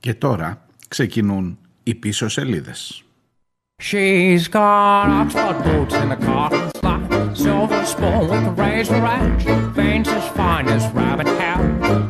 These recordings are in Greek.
Και τώρα ξεκινούν οι πίσω σελίδες. She's got Oxford boots and a cotton slide, silver spoon with a razor edge, veins as fine as rabbit hair.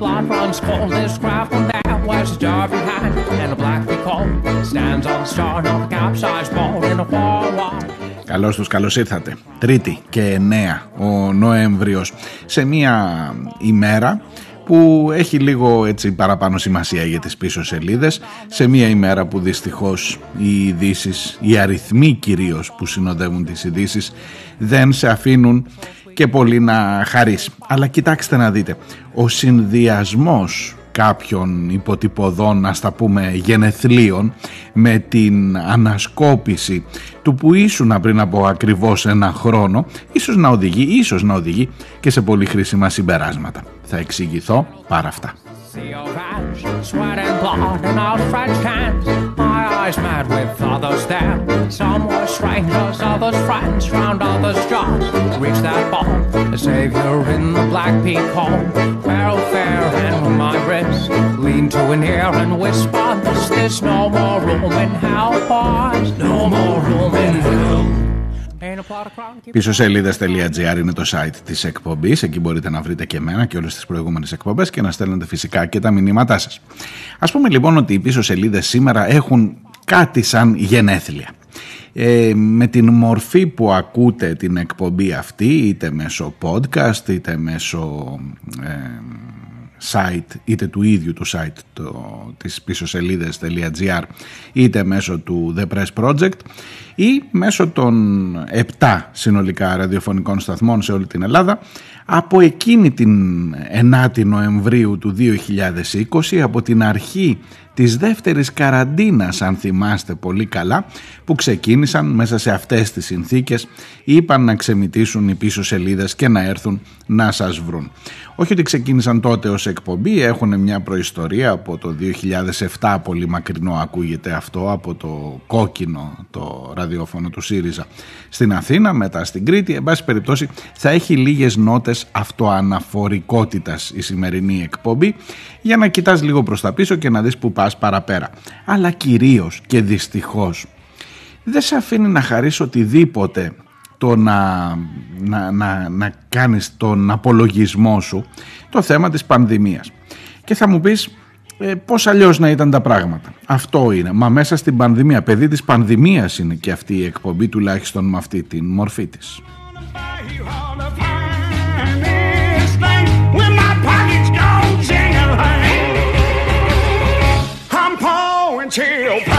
Blood runs cold as craft from there. Where's the derby hat and a black coat? Stands on the start of a capsized boat in a war wall. Καλώς τους, καλώς ήρθατε. Τρίτη και 9 ο Νοέμβριος σε μια ημέρα που έχει λίγο έτσι παραπάνω σημασία για τις πίσω σελίδες σε μια ημέρα που δυστυχώς οι ειδήσεις, οι αριθμοί κυρίως που συνοδεύουν τις ειδήσεις δεν σε αφήνουν και πολύ να χαρείς. Αλλά κοιτάξτε να δείτε, ο συνδυασμός κάποιων υποτυπωδών, να τα πούμε γενεθλίων, με την ανασκόπηση του που ήσουν πριν από ακριβώς ένα χρόνο, ίσως να οδηγεί, ίσως να οδηγεί και σε πολύ χρήσιμα συμπεράσματα. Θα εξηγηθώ πάρα αυτά. See your hands, sweat and blood and our French hands. My eyes mad with others there. Some were strangers, others friends, round others jobs. Reach that ball, a savior in the black peak home. Barrel fair and with my wrist. Lean to an ear and whisper, this, there's no more room in hell, boys. No more room in hell. Πίσω σελίδε.gr είναι το site της εκπομπής, εκεί μπορείτε να βρείτε και εμένα και όλες τις προηγούμενες εκπομπές και να στέλνετε φυσικά και τα μηνύματά σας. Ας πούμε λοιπόν ότι οι πίσω σελίδες σήμερα έχουν κάτι σαν γενέθλια. Ε, με την μορφή που ακούτε την εκπομπή αυτή είτε μέσω podcast είτε μέσω ε, site είτε του ίδιου του site το, της πίσω σελίδες.gr είτε μέσω του The Press Project ή μέσω των 7 συνολικά ραδιοφωνικών σταθμών σε όλη την Ελλάδα από εκείνη την 9η Νοεμβρίου του 2020 από την αρχή της δεύτερης καραντίνας αν θυμάστε πολύ καλά που ξεκίνησαν μέσα σε αυτές τις συνθήκες είπαν να ξεμητήσουν οι πίσω σελίδες και να έρθουν να σας βρουν. Όχι ότι ξεκίνησαν τότε ως εκπομπή, έχουν μια προϊστορία από το 2007, πολύ μακρινό ακούγεται αυτό, από το κόκκινο το ραδιόφωνο του ΣΥΡΙΖΑ στην Αθήνα, μετά στην Κρήτη. Εν πάση περιπτώσει θα έχει λίγες νότες αυτοαναφορικότητας η σημερινή εκπομπή για να κοιτάς λίγο προς τα πίσω και να δεις που πας παραπέρα. Αλλά κυρίως και δυστυχώς δεν σε αφήνει να χαρείς οτιδήποτε το να, να, να, να κάνεις τον απολογισμό σου το θέμα της πανδημίας. Και θα μου πεις ε, πώς αλλιώς να ήταν τα πράγματα. Αυτό είναι. Μα μέσα στην πανδημία, παιδί της πανδημίας είναι και αυτή η εκπομπή τουλάχιστον με αυτή την μορφή της. until.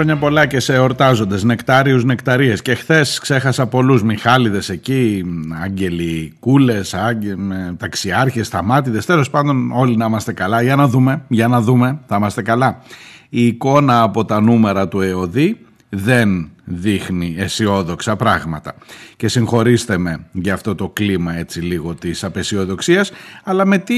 Χρόνια πολλά και σε εορτάζοντες, νεκτάριους, νεκταρίες. Και χθες ξέχασα πολλούς Μιχάλιδες εκεί, άγγελοι κούλες, άγγε, ταξιάρχες, σταμάτηδες. Τέλος πάντων όλοι να είμαστε καλά. Για να δούμε, για να δούμε, θα είμαστε καλά. Η εικόνα από τα νούμερα του ΕΟΔΗ δεν δείχνει αισιόδοξα πράγματα. Και συγχωρήστε με για αυτό το κλίμα έτσι λίγο της απεσιοδοξίας, αλλά με τι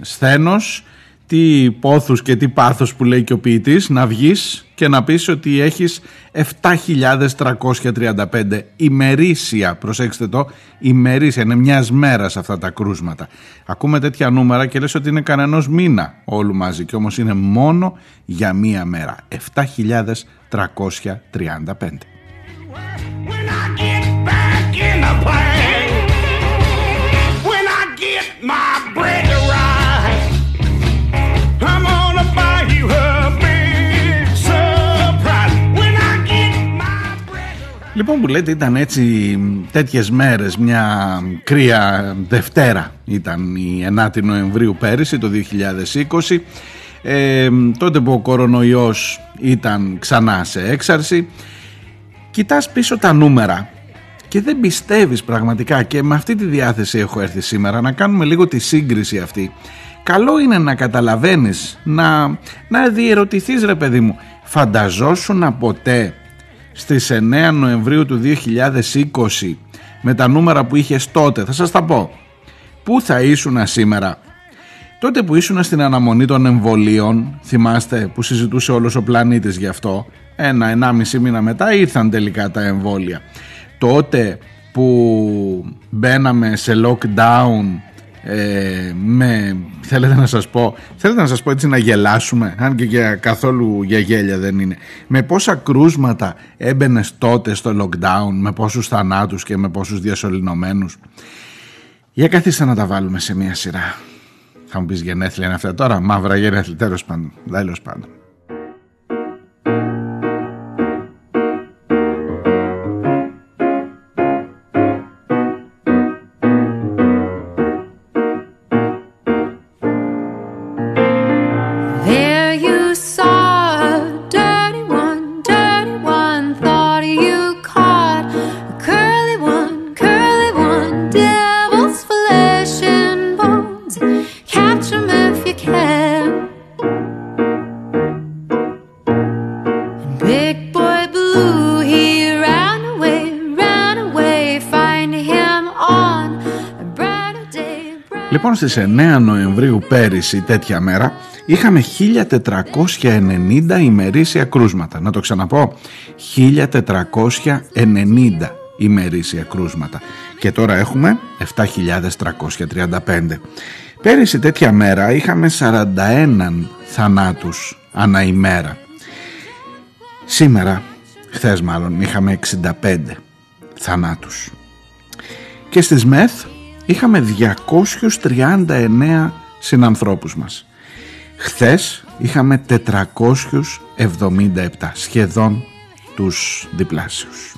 σθένος τι πόθους και τι πάθος που λέει και ο ποιητής να βγεις και να πεις ότι έχεις 7.335 ημερήσια, προσέξτε το, ημερήσια, είναι μιας μέρας αυτά τα κρούσματα. Ακούμε τέτοια νούμερα και λες ότι είναι κανένας μήνα όλου μαζί και όμως είναι μόνο για μία μέρα. 7.335. Λοιπόν που λέτε ήταν έτσι τέτοιες μέρες μια κρύα Δευτέρα ήταν η 9η Νοεμβρίου πέρυσι το 2020 ε, τότε που ο κορονοϊός ήταν ξανά σε έξαρση κοιτάς πίσω τα νούμερα και δεν πιστεύεις πραγματικά. Και με αυτή τη διάθεση έχω έρθει σήμερα να κάνουμε λίγο τη σύγκριση αυτή. Καλό είναι να καταλαβαίνεις να, να διερωτηθείς ρε παιδί μου φανταζόσουν ποτέ στις 9 Νοεμβρίου του 2020 με τα νούμερα που είχες τότε, θα σας τα πω. Πού θα ήσουν σήμερα; Τότε που ήσουν στην αναμονή των εμβολίων, θυμάστε που συζητούσε όλος ο πλανήτης γι' αυτό, ένα, ενάμιση μήνα μετά ήρθαν τελικά τα εμβόλια. Τότε που μπαίναμε σε lockdown ε, με, θέλετε να σας πω θέλετε να σας πω έτσι να γελάσουμε αν και για καθόλου για γέλια δεν είναι με πόσα κρούσματα έμπαινες τότε στο lockdown με πόσους θανάτους και με πόσους διασωληνωμένους; Για καθίστε να τα βάλουμε σε μια σειρά θα μου πεις γενέθλια είναι αυτά τώρα μαύρα γενέθλια τέλος πάντων, τέλος πάντων. Στις 9 Νοεμβρίου πέρυσι τέτοια μέρα είχαμε 1490 ημερήσια κρούσματα. Να το ξαναπώ, 1490 ημερήσια κρούσματα. Και τώρα έχουμε 7.335. Πέρυσι τέτοια μέρα είχαμε 41 θανάτους ανά ημέρα. Σήμερα, χθες μάλλον, είχαμε 65 θανάτους. Και στις ΜΕΘ είχαμε 239 συνανθρώπους μας. Χθες είχαμε 477, σχεδόν τους διπλάσιους.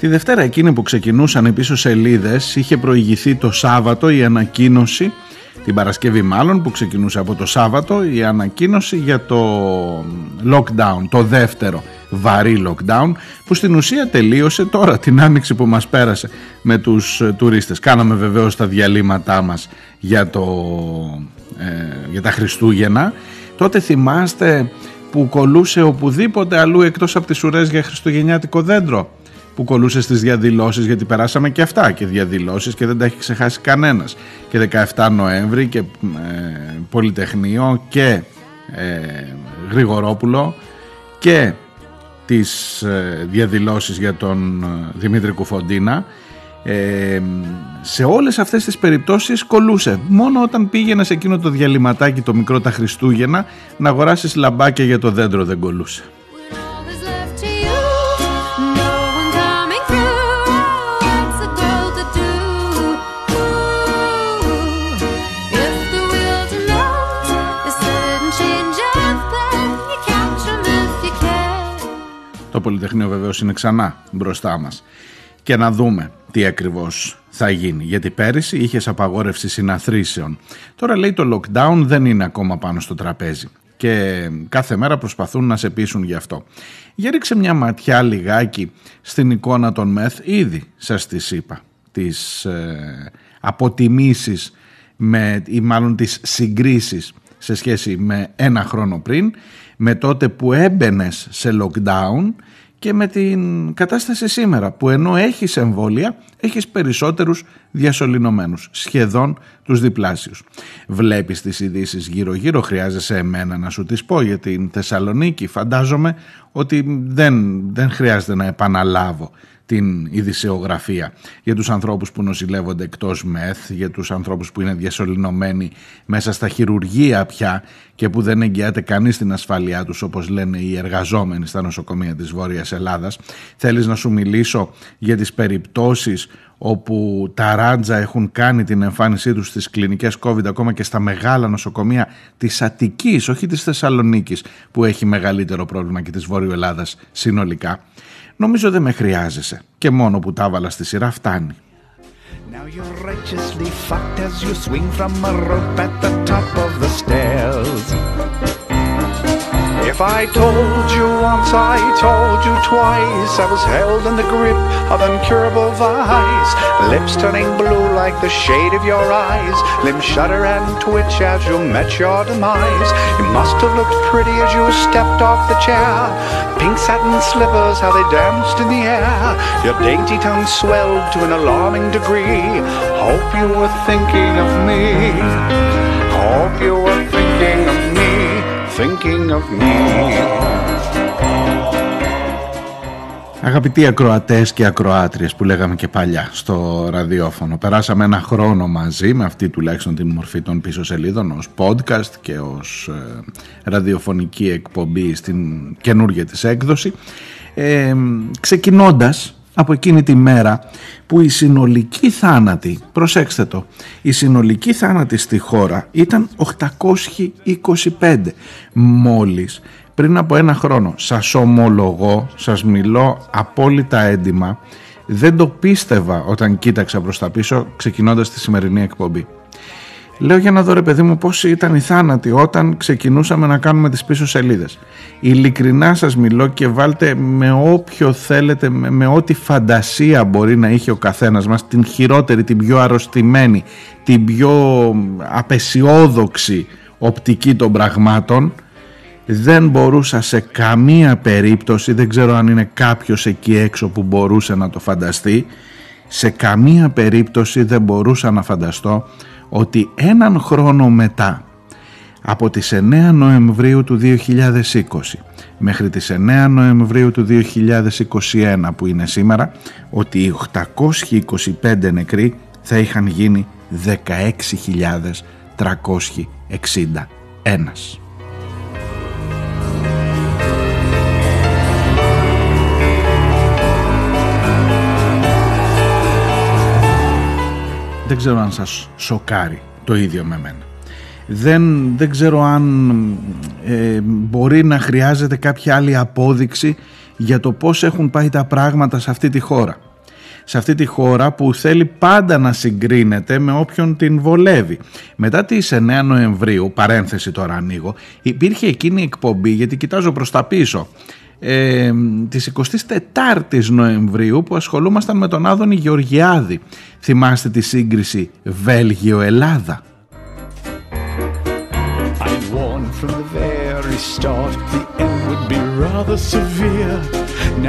Τη Δευτέρα εκείνη που ξεκινούσαν οι πίσω σελίδες είχε προηγηθεί το Σάββατο η ανακοίνωση την Παρασκευή μάλλον που ξεκινούσε από το Σάββατο η ανακοίνωση για το lockdown, το δεύτερο βαρύ lockdown που στην ουσία τελείωσε τώρα την άνοιξη που μας πέρασε με τους τουρίστες. Κάναμε βεβαίως τα διαλύματά μας για, το, ε, για τα Χριστούγεννα. Τότε θυμάστε που κολούσε οπουδήποτε αλλού εκτός από τις ουρές για χριστουγεννιάτικο δέντρο; Που κολούσε στις διαδηλώσεις γιατί περάσαμε και αυτά και διαδηλώσεις και δεν τα έχει ξεχάσει κανένας. Και 17 Νοέμβρη και ε, Πολυτεχνείο και ε, Γρηγορόπουλο και τις ε, διαδηλώσεις για τον ε, Δημήτρη Κουφοντίνα. Ε, σε όλες αυτές τις περιπτώσεις κολούσε. Μόνο όταν πήγαινε σε εκείνο το διαλυματάκι το μικρό τα Χριστούγεννα να αγοράσεις λαμπάκια για το δέντρο δεν κολούσε Το Πολυτεχνείο βεβαίως είναι ξανά μπροστά μας. Και να δούμε τι ακριβώς θα γίνει. Γιατί πέρυσι είχες απαγόρευση συναθρήσεων. Τώρα λέει το lockdown δεν είναι ακόμα πάνω στο τραπέζι. Και κάθε μέρα προσπαθούν να σε πείσουν γι' αυτό. Για ρίξε μια ματιά λιγάκι στην εικόνα των ΜΕΘ. Ήδη σας τις είπα. Τις ε, αποτιμήσεις με, ή μάλλον τις συγκρίσεις σε σχέση με ένα χρόνο πριν με τότε που έμπαινες σε lockdown και με την κατάσταση σήμερα που ενώ έχεις εμβόλια έχεις περισσότερους διασωληνωμένους, σχεδόν τους διπλάσιους. Βλέπεις τις ειδήσεις γύρω γύρω, χρειάζεσαι εμένα να σου τις πω για την Θεσσαλονίκη. Φαντάζομαι ότι δεν, δεν χρειάζεται να επαναλάβω την ειδησεογραφία για τους ανθρώπους που νοσηλεύονται εκτός ΜΕΘ, για τους ανθρώπους που είναι διασωληνωμένοι μέσα στα χειρουργεία πια και που δεν εγγυάται κανείς την ασφαλειά τους όπως λένε οι εργαζόμενοι στα νοσοκομεία της Βόρειας Ελλάδας. Θέλεις να σου μιλήσω για τις περιπτώσεις όπου τα ράντζα έχουν κάνει την εμφάνισή τους στις κλινικές COVID ακόμα και στα μεγάλα νοσοκομεία της Αττικής, όχι της Θεσσαλονίκης που έχει μεγαλύτερο πρόβλημα και της Βόρειου Ελλάδας συνολικά. Νομίζω δεν με χρειάζεσαι και μόνο που τα έβαλα στη σειρά φτάνει. Now you're righteously fucked as you swing from a rope at the top of the stairs. If I told you once, I told you twice, I was held in the grip of incurable vice. Lips turning blue like the shade of your eyes, limbs shudder and twitch as you met your demise. You must have looked pretty as you stepped off the chair. Pink satin slippers, how they danced in the air. Your dainty tongue swelled to an alarming degree. Hope you were thinking of me. Hope you were thinking thinking of me. Αγαπητοί ακροατές και ακροάτριες που λέγαμε και παλιά στο ραδιόφωνο Περάσαμε ένα χρόνο μαζί με αυτή τουλάχιστον την μορφή των πίσω σελίδων ως podcast και ως ε, ραδιοφωνική εκπομπή στην καινούργια της έκδοση ε, Ξεκινώντας από εκείνη τη μέρα που η συνολική θάνατη, προσέξτε το, η συνολική θάνατη στη χώρα ήταν 825 μόλις πριν από ένα χρόνο. Σας ομολογώ, σας μιλώ απόλυτα έντιμα, δεν το πίστευα όταν κοίταξα προς τα πίσω ξεκινώντας τη σημερινή εκπομπή. Λέω για να δω ρε παιδί μου πώς ήταν η θάνατη όταν ξεκινούσαμε να κάνουμε τις πίσω σελίδες. Ειλικρινά σας μιλώ και βάλτε με όποιο θέλετε, με, με ό,τι φαντασία μπορεί να είχε ο καθένας μας, την χειρότερη, την πιο αρρωστημένη, την πιο απεσιόδοξη οπτική των πραγμάτων, δεν μπορούσα σε καμία περίπτωση, δεν ξέρω αν είναι κάποιος εκεί έξω που μπορούσε να το φανταστεί, σε καμία περίπτωση δεν μπορούσα να φανταστώ ότι έναν χρόνο μετά από τις 9 Νοεμβρίου του 2020 μέχρι τις 9 Νοεμβρίου του 2021 που είναι σήμερα ότι οι 825 νεκροί θα είχαν γίνει 16.361. δεν ξέρω αν σας σοκάρει το ίδιο με μένα. Δεν, δεν ξέρω αν ε, μπορεί να χρειάζεται κάποια άλλη απόδειξη για το πώς έχουν πάει τα πράγματα σε αυτή τη χώρα. Σε αυτή τη χώρα που θέλει πάντα να συγκρίνεται με όποιον την βολεύει. Μετά τις 9 Νοεμβρίου, παρένθεση τώρα ανοίγω, υπήρχε εκείνη η εκπομπή γιατί κοιτάζω προς τα πίσω ε, της 24ης Νοεμβρίου που ασχολούμασταν με τον Άδωνη Γεωργιάδη. Θυμάστε τη σύγκριση Βέλγιο-Ελλάδα.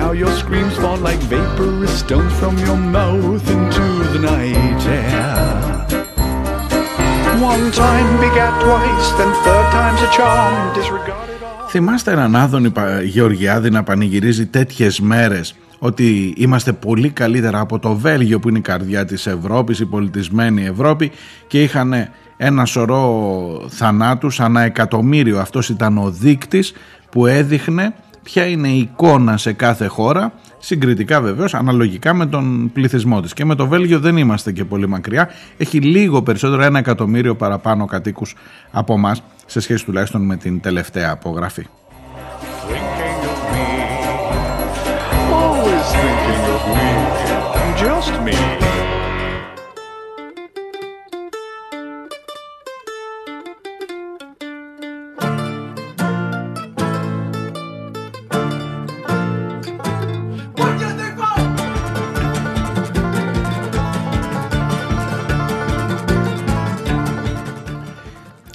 Now your screams fall like vaporous stones from your mouth into the night air. One time begat twice, then third time's a charm. Disregarded Θυμάστε έναν Άδωνη Γεωργιάδη να πανηγυρίζει τέτοιες μέρες ότι είμαστε πολύ καλύτερα από το Βέλγιο που είναι η καρδιά της Ευρώπης, η πολιτισμένη Ευρώπη και είχαν ένα σωρό θανάτους ανά εκατομμύριο. Αυτός ήταν ο δείκτης που έδειχνε ποια είναι η εικόνα σε κάθε χώρα συγκριτικά βεβαίως αναλογικά με τον πληθυσμό της. Και με το Βέλγιο δεν είμαστε και πολύ μακριά. Έχει λίγο περισσότερο ένα εκατομμύριο παραπάνω κατοίκους από εμάς σε σχέση τουλάχιστον με την τελευταία απογραφή.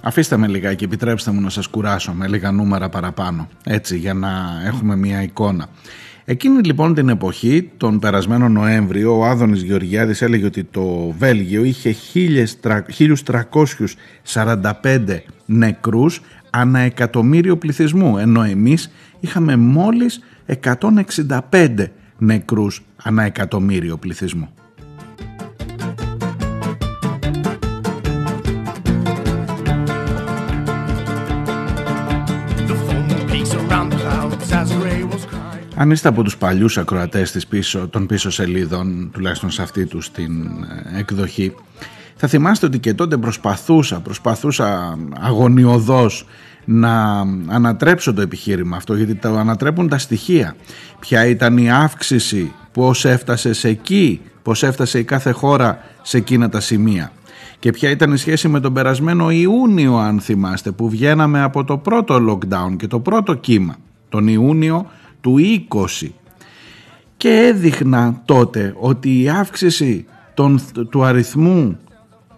Αφήστε με λιγάκι, επιτρέψτε μου να σας κουράσω με λίγα νούμερα παραπάνω, έτσι για να έχουμε μια εικόνα. Εκείνη λοιπόν την εποχή, τον περασμένο Νοέμβριο, ο Άδωνης Γεωργιάδης έλεγε ότι το Βέλγιο είχε 1345 νεκρούς ανά εκατομμύριο πληθυσμού, ενώ εμείς είχαμε μόλις 165 νεκρούς ανά εκατομμύριο πληθυσμού. Αν είστε από τους παλιούς ακροατές της πίσω, των πίσω σελίδων, τουλάχιστον σε αυτή τους την ε, εκδοχή, θα θυμάστε ότι και τότε προσπαθούσα, προσπαθούσα αγωνιωδώς να ανατρέψω το επιχείρημα αυτό, γιατί το ανατρέπουν τα στοιχεία. Ποια ήταν η αύξηση, πώς έφτασε σε εκεί, πώς έφτασε η κάθε χώρα σε εκείνα τα σημεία. Και ποια ήταν η σχέση με τον περασμένο Ιούνιο αν θυμάστε που βγαίναμε από το πρώτο lockdown και το πρώτο κύμα τον Ιούνιο του 20 και έδειχνα τότε ότι η αύξηση των, του αριθμού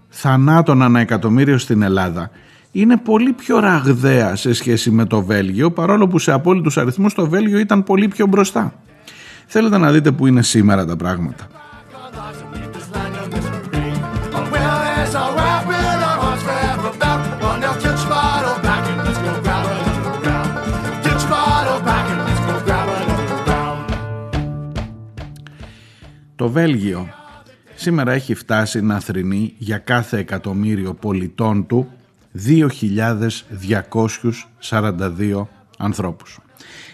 θανάτων ανά εκατομμύριο στην Ελλάδα είναι πολύ πιο ραγδαία σε σχέση με το Βέλγιο παρόλο που σε απόλυτους αριθμούς το Βέλγιο ήταν πολύ πιο μπροστά. Θέλετε να δείτε που είναι σήμερα τα πράγματα. Το Βέλγιο σήμερα έχει φτάσει να θρυνεί για κάθε εκατομμύριο πολιτών του 2.242 ανθρώπους.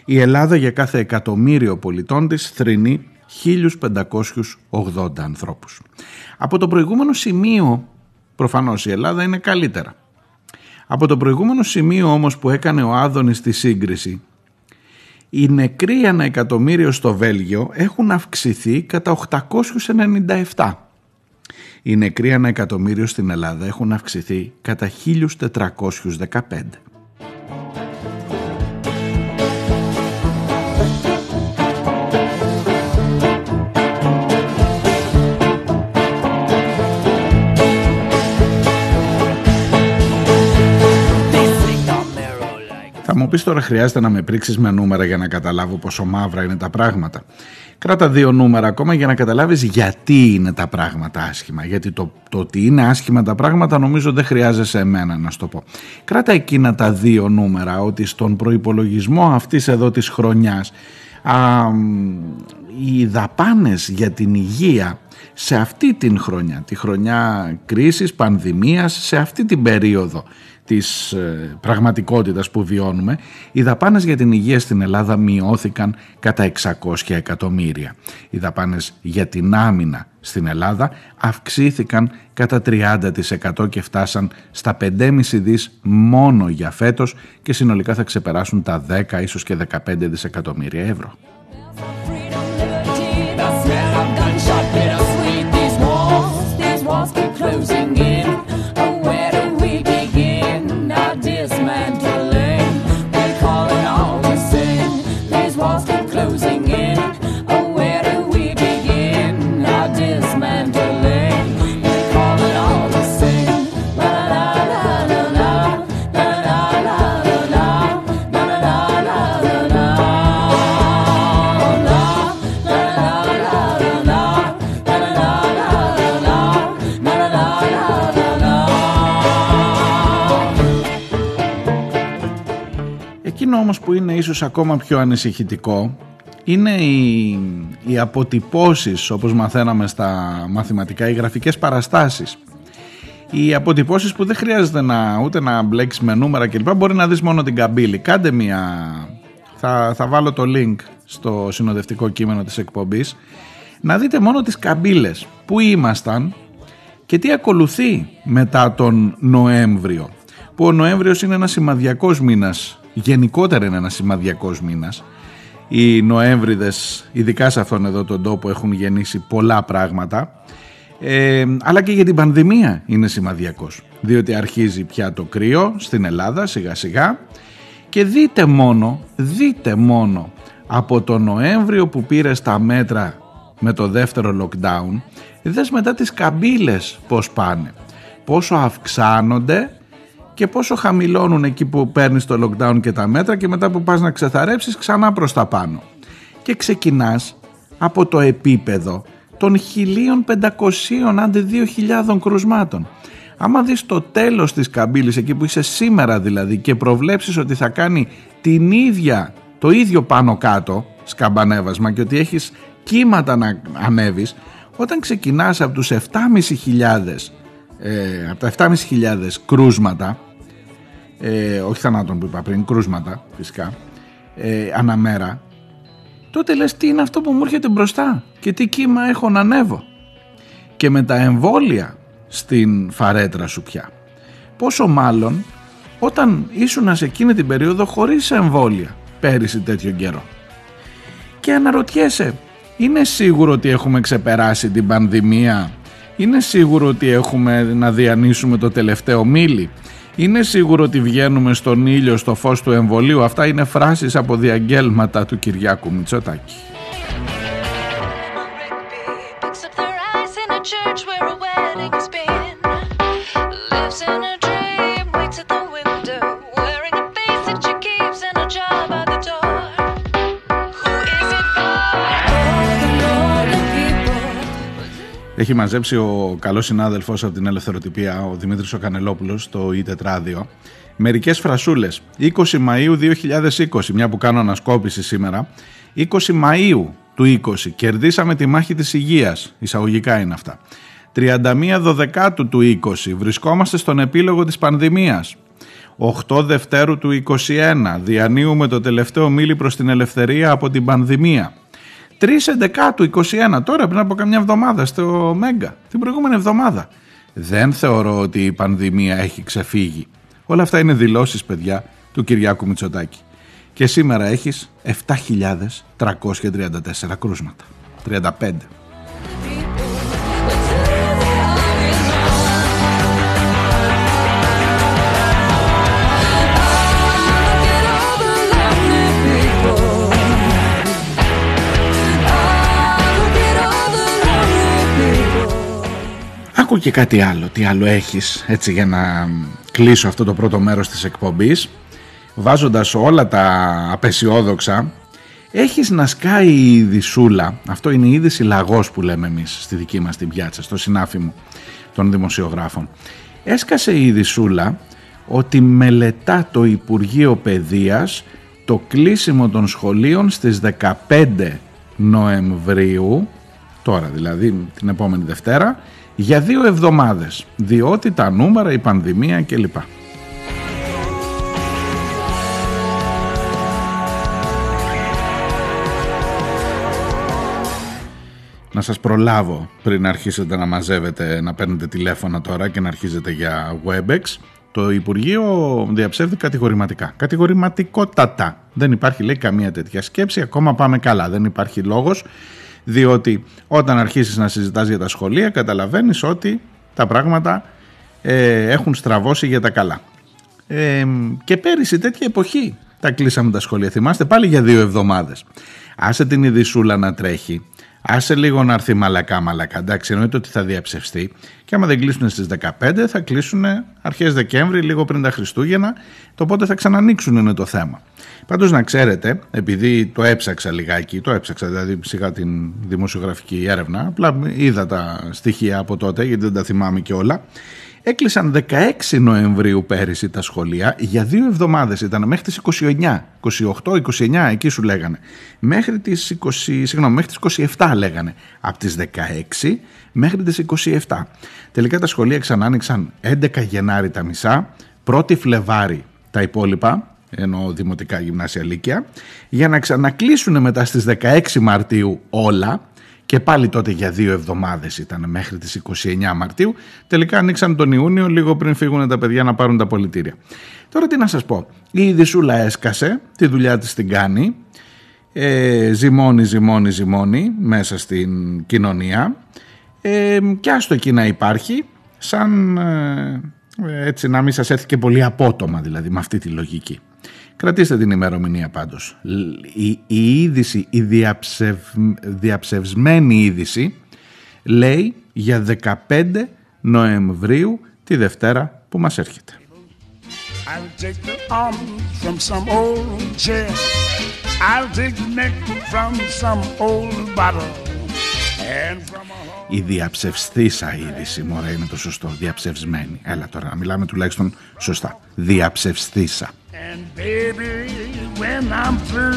Η Ελλάδα για κάθε εκατομμύριο πολιτών της θρυνεί 1.580 ανθρώπους. Από το προηγούμενο σημείο, προφανώς η Ελλάδα είναι καλύτερα. Από το προηγούμενο σημείο όμως που έκανε ο Άδωνης στη σύγκριση, οι νεκροί ανά εκατομμύριο στο Βέλγιο έχουν αυξηθεί κατά 897. Οι νεκροί ανά εκατομμύριο στην Ελλάδα έχουν αυξηθεί κατά 1415. Θα μου πεις τώρα χρειάζεται να με πρίξεις με νούμερα για να καταλάβω πόσο μαύρα είναι τα πράγματα. Κράτα δύο νούμερα ακόμα για να καταλάβεις γιατί είναι τα πράγματα άσχημα. Γιατί το, το ότι είναι άσχημα τα πράγματα νομίζω δεν χρειάζεσαι εμένα να σου το πω. Κράτα εκείνα τα δύο νούμερα ότι στον προϋπολογισμό αυτής εδώ της χρονιάς α, οι δαπάνες για την υγεία σε αυτή την χρονιά, τη χρονιά κρίσης, πανδημίας, σε αυτή την περίοδο της ε, πραγματικότητας που βιώνουμε, οι δαπάνες για την υγεία στην Ελλάδα μειώθηκαν κατά 600 εκατομμύρια. Οι δαπάνες για την άμυνα στην Ελλάδα αυξήθηκαν κατά 30% και φτάσαν στα 5,5 δις μόνο για φέτος και συνολικά θα ξεπεράσουν τα 10 ίσως και 15 δισεκατομμύρια ευρώ. Όμως που είναι ίσως ακόμα πιο ανησυχητικό είναι οι, οι αποτυπώσεις όπως μαθαίναμε στα μαθηματικά, οι γραφικές παραστάσεις. Οι αποτυπώσεις που δεν χρειάζεται να, ούτε να μπλέξεις με νούμερα κλπ. Μπορεί να δεις μόνο την καμπύλη. Κάντε μια... Θα, θα βάλω το link στο συνοδευτικό κείμενο της εκπομπής. Να δείτε μόνο τις καμπύλες. Πού ήμασταν και τι ακολουθεί μετά τον Νοέμβριο. Που ο Νοέμβριος είναι ένας σημαδιακός μήνας γενικότερα είναι ένα σημαδιακός μήνας. Οι Νοέμβριδες, ειδικά σε αυτόν εδώ τον τόπο, έχουν γεννήσει πολλά πράγματα. Ε, αλλά και για την πανδημία είναι σημαδιακός διότι αρχίζει πια το κρύο στην Ελλάδα σιγά σιγά και δείτε μόνο, δείτε μόνο από το Νοέμβριο που πήρε στα μέτρα με το δεύτερο lockdown δες μετά τις καμπύλες πως πάνε πόσο αυξάνονται και πόσο χαμηλώνουν εκεί που παίρνεις το lockdown και τα μέτρα και μετά που πας να ξεθαρέψεις ξανά προς τα πάνω. Και ξεκινάς από το επίπεδο των 1.500 άντε 2.000 κρουσμάτων. Άμα δεις το τέλος της καμπύλης εκεί που είσαι σήμερα δηλαδή και προβλέψεις ότι θα κάνει την ίδια, το ίδιο πάνω κάτω σκαμπανέβασμα και ότι έχεις κύματα να ανέβεις όταν ξεκινάς από τους 7.500 ε, από τα 7.500 κρούσματα ε, όχι θανάτων που είπα πριν, κρούσματα φυσικά. Ε, αναμέρα. Τότε λες τι είναι αυτό που μου έρχεται μπροστά και τι κύμα έχω να ανέβω; Και με τα εμβόλια στην φαρέτρα σου πια. Πόσο μάλλον όταν ήσουν σε εκείνη την περίοδο χωρίς εμβόλια πέρυσι τέτοιο καιρό. Και αναρωτιέσαι είναι σίγουρο ότι έχουμε ξεπεράσει την πανδημία; Είναι σίγουρο ότι έχουμε να διανύσουμε το τελευταίο μίλι; Είναι σίγουρο ότι βγαίνουμε στον ήλιο στο φως του εμβολίου. Αυτά είναι φράσεις από διαγγέλματα του Κυριάκου Μητσοτάκη. Έχει μαζέψει ο καλός συνάδελφος από την ελευθεροτυπία, ο Δημήτρης ο Κανελόπουλος, στο ι4 μερικές φρασούλες. 20 Μαΐου 2020, μια που κάνω ανασκόπηση σήμερα, 20 Μαΐου του 20, κερδίσαμε τη μάχη της υγείας, εισαγωγικά είναι αυτά. 31 Δωδεκάτου του 20, βρισκόμαστε στον επίλογο της πανδημίας. 8 Δευτέρου του 21, διανύουμε το τελευταίο μίλι προς την ελευθερία από την πανδημία. 3 Εντεκάτου 21, τώρα πριν από καμιά εβδομάδα στο Μέγκα, την προηγούμενη εβδομάδα. Δεν θεωρώ ότι η πανδημία έχει ξεφύγει. Όλα αυτά είναι δηλώσεις, παιδιά, του Κυριάκου Μητσοτάκη. Και σήμερα έχεις 7.334 κρούσματα. 35. Άκου και κάτι άλλο, τι άλλο έχεις έτσι για να κλείσω αυτό το πρώτο μέρος της εκπομπής. Βάζοντας όλα τα απεσιόδοξα έχεις να σκάει η ειδισούλα αυτό είναι η είδηση λαγός που λέμε εμείς στη δική μας την πιάτσα στο συνάφι μου των δημοσιογράφων. Έσκασε η ειδισούλα ότι μελετά το Υπουργείο Παιδείας το κλείσιμο των σχολείων στις 15 Νοεμβρίου τώρα δηλαδή την επόμενη Δευτέρα για δύο εβδομάδες διότι τα νούμερα, η πανδημία κλπ. Να σας προλάβω πριν αρχίσετε να μαζεύετε, να παίρνετε τηλέφωνα τώρα και να αρχίζετε για Webex. Το Υπουργείο διαψεύδει κατηγορηματικά. Κατηγορηματικότατα. Δεν υπάρχει λέει καμία τέτοια σκέψη. Ακόμα πάμε καλά. Δεν υπάρχει λόγος διότι όταν αρχίσεις να συζητάς για τα σχολεία καταλαβαίνεις ότι τα πράγματα ε, έχουν στραβώσει για τα καλά. Ε, και πέρυσι τέτοια εποχή τα κλείσαμε τα σχολεία. Θυμάστε πάλι για δύο εβδομάδες. Άσε την ειδισούλα να τρέχει. Άσε λίγο να έρθει μαλακά μαλακά. Εντάξει, εννοείται ότι θα διαψευστεί. Και άμα δεν κλείσουν στις 15, θα κλείσουν αρχές Δεκέμβρη, λίγο πριν τα Χριστούγεννα. Το πότε θα ξανανοίξουν είναι το θέμα. Πάντως να ξέρετε, επειδή το έψαξα λιγάκι, το έψαξα δηλαδή ψυχά την δημοσιογραφική έρευνα, απλά είδα τα στοιχεία από τότε γιατί δεν τα θυμάμαι και όλα, Έκλεισαν 16 Νοεμβρίου πέρυσι τα σχολεία για δύο εβδομάδες ήταν μέχρι τις 29, 28, 29 εκεί σου λέγανε. Μέχρι τις, 20, συγγνώμη, μέχρι τις 27 λέγανε. Από τις 16 μέχρι τις 27. Τελικά τα σχολεία ξανά άνοιξαν 11 Γενάρη τα μισά, 1η Φλεβάρη τα υπόλοιπα, ενώ δημοτικά γυμνάσια λύκεια, για να ξανακλείσουν μετά στις 16 Μαρτίου όλα, και πάλι τότε για δύο εβδομάδες ήταν μέχρι τις 29 Μαρτίου. Τελικά ανοίξαν τον Ιούνιο λίγο πριν φύγουν τα παιδιά να πάρουν τα πολιτήρια. Τώρα τι να σας πω. Η Ιδισούλα έσκασε, τη δουλειά της την κάνει. Ε, ζυμώνει, ζυμώνει, ζυμώνει μέσα στην κοινωνία. Ε, και άστο εκεί να υπάρχει σαν ε, έτσι να μην σας έρθει και πολύ απότομα δηλαδή με αυτή τη λογική. Κρατήστε την ημερομηνία πάντως. Η, η είδηση, η διαψευ, διαψευσμένη είδηση λέει για 15 Νοεμβρίου τη Δευτέρα που μας έρχεται. I'll take the arm from some old chair. I'll take the neck from some old bottle. And from a home. Η διαψευστήσα είδηση, μωρέ είναι το σωστό, διαψευσμένη. Έλα τώρα, να μιλάμε τουλάχιστον σωστά. Διαψευστήσα. And baby, when I'm through,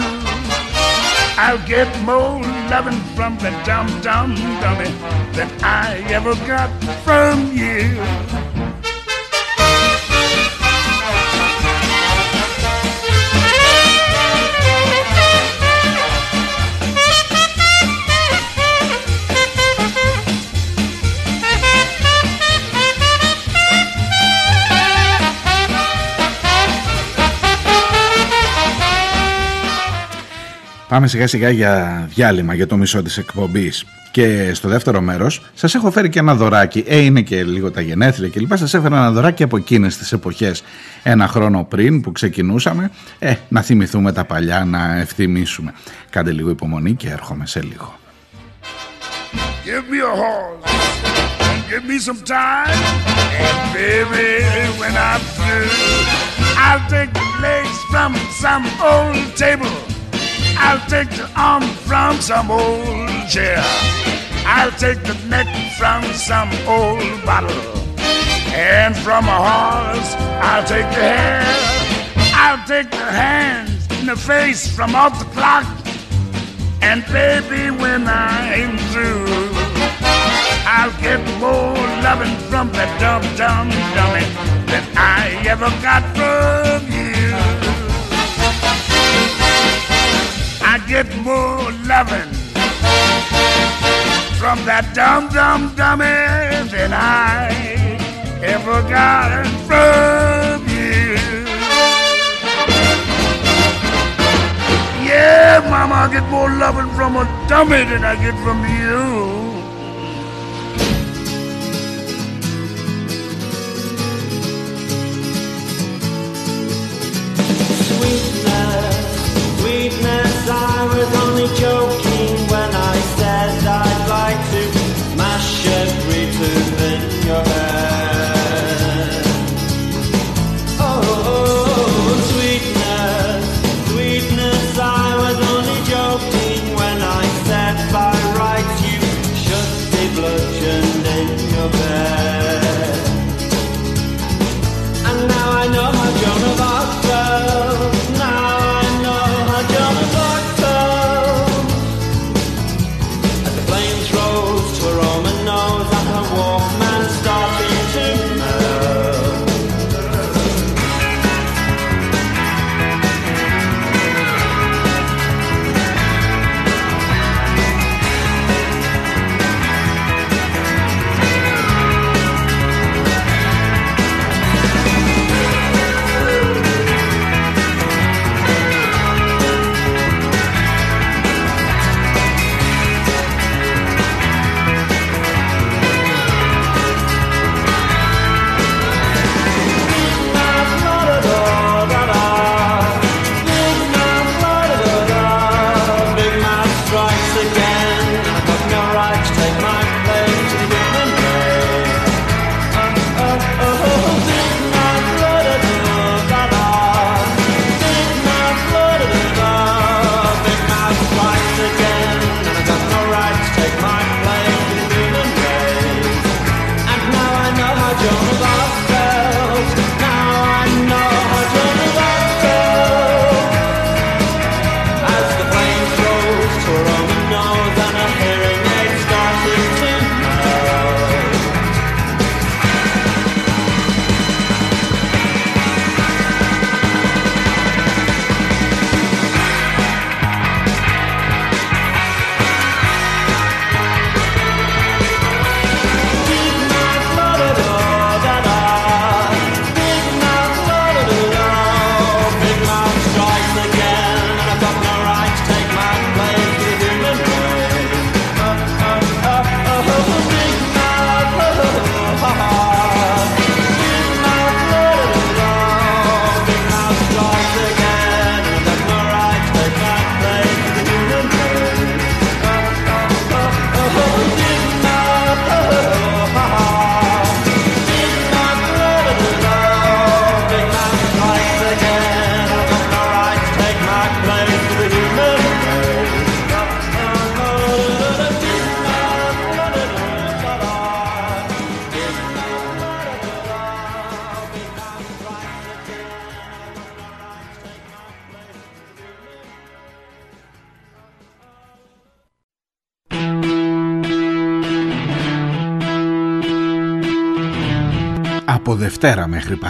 I'll get more loving from the dum dum dummy than I ever got from you. Πάμε σιγά σιγά για διάλειμμα για το μισό της εκπομπής. Και στο δεύτερο μέρος σας έχω φέρει και ένα δωράκι. Ε είναι και λίγο τα γενέθλια και λοιπά. Σας έφερα ένα δωράκι από εκείνες τις εποχές ένα χρόνο πριν που ξεκινούσαμε. Ε, να θυμηθούμε τα παλιά να ευθυμίσουμε. Κάντε λίγο υπομονή και έρχομαι σε λίγο. Give me a horse and give me some time. And baby, when I'm through, I'll take the legs from some old table. I'll take the arm from some old chair. I'll take the neck from some old bottle. And from a horse, I'll take the hair. I'll take the hands and the face from off the clock. And baby, when I'm through, I'll get more loving from that dumb dumb dummy than I ever got from you. I get more loving from that dumb dumb dummy than I ever got from you. Yeah, mama, I get more loving from a dummy than I get from you. I was only joking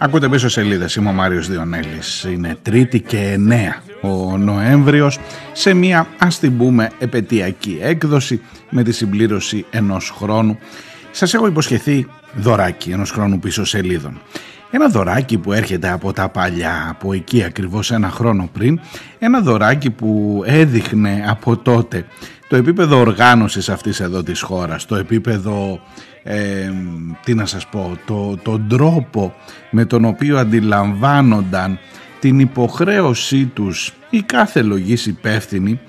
Ακούτε πίσω σελίδες, είμαι ο Μάριος Διονέλης. Είναι τρίτη και 9 ο Νοέμβριος σε μια ας την πούμε επαιτειακή έκδοση με τη συμπλήρωση ενός χρόνου. Σας έχω υποσχεθεί δωράκι ενός χρόνου πίσω σελίδων. Ένα δωράκι που έρχεται από τα παλιά, από εκεί ακριβώς ένα χρόνο πριν, ένα δωράκι που έδειχνε από τότε το επίπεδο οργάνωσης αυτής εδώ της χώρας, το επίπεδο, ε, τι να σας πω, το, τον τρόπο με τον οποίο αντιλαμβάνονταν την υποχρέωσή τους η κάθε λογής υπεύθυνη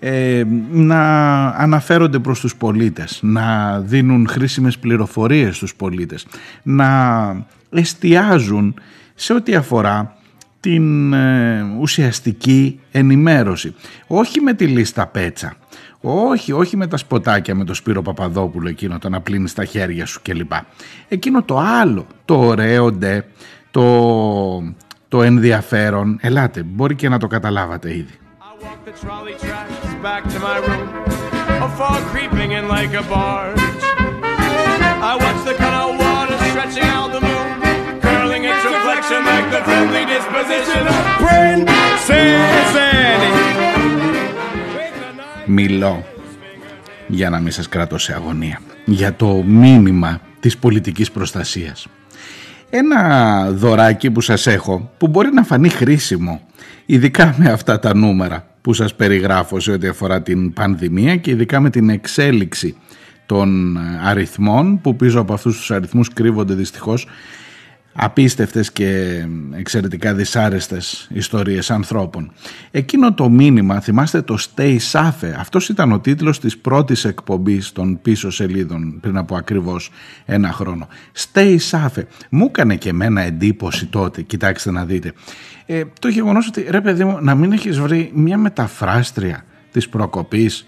ε, να αναφέρονται προς τους πολίτες, να δίνουν χρήσιμες πληροφορίες στους πολίτες, να εστιάζουν σε ό,τι αφορά την ε, ουσιαστική ενημέρωση. Όχι με τη λίστα πέτσα, όχι, όχι με τα σποτάκια με το Σπύρο Παπαδόπουλο εκείνο το να πλύνεις τα χέρια σου κλπ. Εκείνο το άλλο, το ωραίο ντε, το, το ενδιαφέρον, ελάτε, μπορεί και να το καταλάβατε ήδη. I Μιλώ για να μην σας κρατώ σε αγωνία. Για το μήνυμα της πολιτικής προστασίας. Ένα δωράκι που σας έχω που μπορεί να φανεί χρήσιμο ειδικά με αυτά τα νούμερα που σας περιγράφω σε ό,τι αφορά την πανδημία και ειδικά με την εξέλιξη των αριθμών που πίσω από αυτούς τους αριθμούς κρύβονται δυστυχώς απίστευτες και εξαιρετικά δυσάρεστες ιστορίες ανθρώπων. Εκείνο το μήνυμα, θυμάστε το Stay Safe, αυτός ήταν ο τίτλος της πρώτης εκπομπής των πίσω σελίδων πριν από ακριβώς ένα χρόνο. Stay Safe. Μου έκανε και εμένα εντύπωση τότε, κοιτάξτε να δείτε. Ε, το γεγονός ότι ρε παιδί μου να μην έχεις βρει μια μεταφράστρια της προκοπής